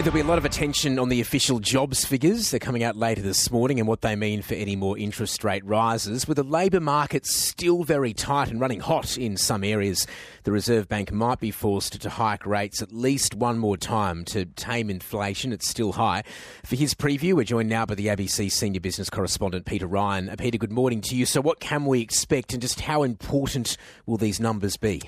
There'll be a lot of attention on the official jobs figures. They're coming out later this morning and what they mean for any more interest rate rises. With the labour market still very tight and running hot in some areas, the Reserve Bank might be forced to hike rates at least one more time to tame inflation. It's still high. For his preview, we're joined now by the ABC senior business correspondent Peter Ryan. Peter, good morning to you. So, what can we expect and just how important will these numbers be?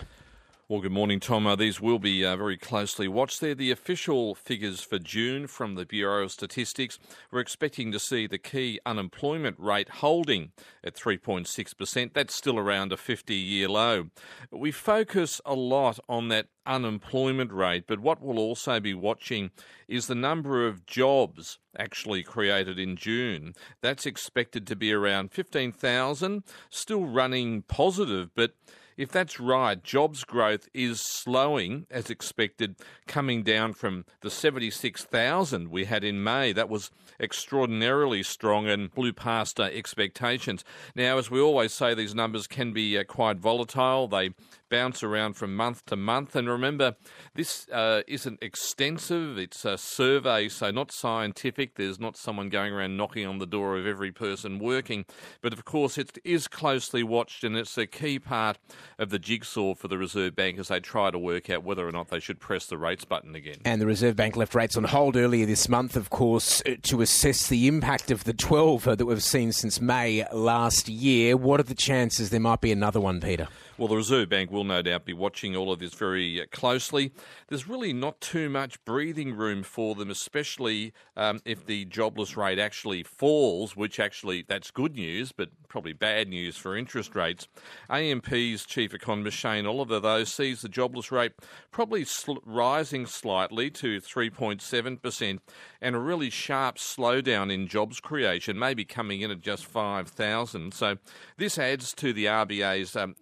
Well, good morning, Tom. Uh, these will be uh, very closely watched. They're the official figures for June from the Bureau of Statistics. We're expecting to see the key unemployment rate holding at 3.6%. That's still around a 50 year low. We focus a lot on that unemployment rate, but what we'll also be watching is the number of jobs actually created in June. That's expected to be around 15,000, still running positive, but if that's right, jobs growth is slowing as expected, coming down from the 76,000 we had in May. That was extraordinarily strong and blew past uh, expectations. Now, as we always say, these numbers can be uh, quite volatile. They bounce around from month to month. And remember, this uh, isn't extensive, it's a survey, so not scientific. There's not someone going around knocking on the door of every person working. But of course, it is closely watched and it's a key part of the jigsaw for the Reserve Bank as they try to work out whether or not they should press the rates button again. And the Reserve Bank left rates on hold earlier this month, of course, uh, to assess the impact of the 12 uh, that we've seen since May last year. What are the chances there might be another one, Peter? Well, the Reserve Bank will no doubt be watching all of this very uh, closely. There's really not too much breathing room for them, especially um, if the jobless rate actually falls, which actually that's good news, but probably bad news for interest rates. AMP's chief economist Shane Oliver, though, sees the jobless rate probably sl- rising slightly to 3.7% and a really sharp slowdown in jobs creation, maybe coming in at just 5,000. So this adds to the RBA's um,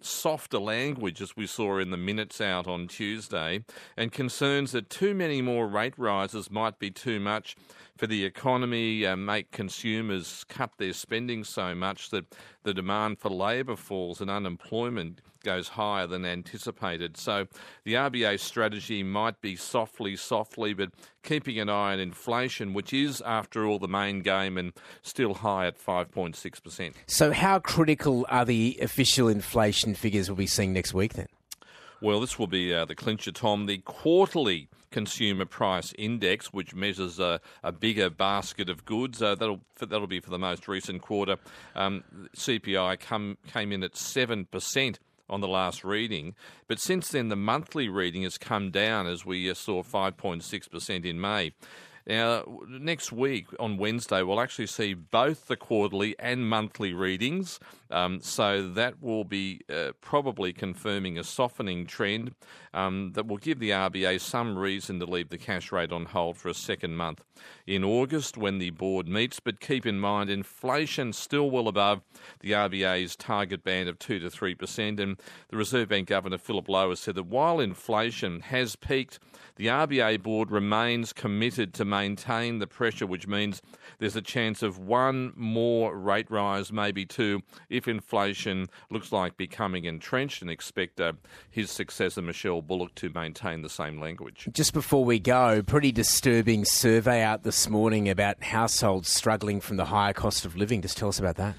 softer language, as we saw in the minutes out on Tuesday, and concerns that too many more rate rises might be too much for the economy, uh, make consumers cut their spending so much that the demand for labour falls and unemployment goes higher than anticipated. So the RBA strategy might be softly, softly, but keeping an eye on inflation, which is, after all, the main game and still high at 5.6%. So, how critical are the official inflation figures we'll be seeing next week then? Well, this will be uh, the clincher, Tom. The quarterly consumer price index, which measures a, a bigger basket of goods, uh, that'll that'll be for the most recent quarter. Um, CPI come, came in at seven percent on the last reading. But since then, the monthly reading has come down as we uh, saw 5.6% in May. Now, next week on Wednesday, we'll actually see both the quarterly and monthly readings. Um, so that will be uh, probably confirming a softening trend um, that will give the RBA some reason to leave the cash rate on hold for a second month in August when the board meets. But keep in mind, inflation still well above the RBA's target band of 2 to 3%. And the Reserve Bank Governor Philip Lowe has said that while inflation has peaked, the RBA board remains committed to maintain the pressure, which means there's a chance of one more rate rise, maybe two, if inflation looks like becoming entrenched, and expect uh, his successor, Michelle Bullock, to maintain the same language. Just before we go, pretty disturbing survey out this morning about households struggling from the higher cost of living. Just tell us about that.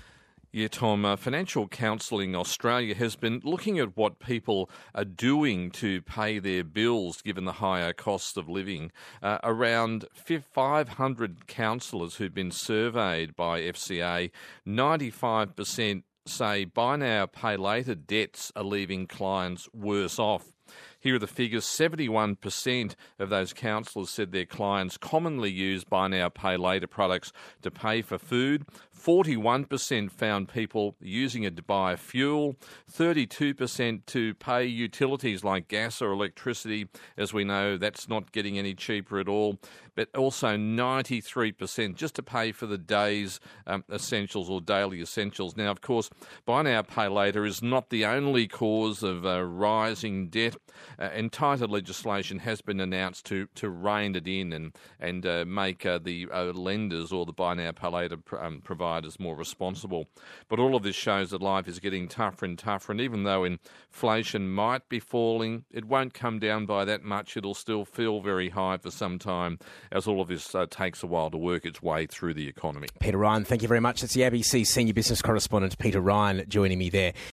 Yeah, Tom, uh, Financial Counselling Australia has been looking at what people are doing to pay their bills given the higher cost of living. Uh, around 500 counsellors who've been surveyed by FCA, 95% say buy now, pay later debts are leaving clients worse off. Here are the figures 71% of those counsellors said their clients commonly use buy now, pay later products to pay for food. 41% found people using it to buy fuel, 32% to pay utilities like gas or electricity. As we know, that's not getting any cheaper at all, but also 93% just to pay for the day's um, essentials or daily essentials. Now, of course, buy now, pay later is not the only cause of uh, rising debt. Uh, tighter legislation has been announced to, to rein it in and and uh, make uh, the uh, lenders or the buy now pay later um, providers more responsible. But all of this shows that life is getting tougher and tougher, and even though inflation might be falling, it won't come down by that much. It'll still feel very high for some time as all of this uh, takes a while to work its way through the economy. Peter Ryan, thank you very much. It's the ABC senior business correspondent Peter Ryan joining me there.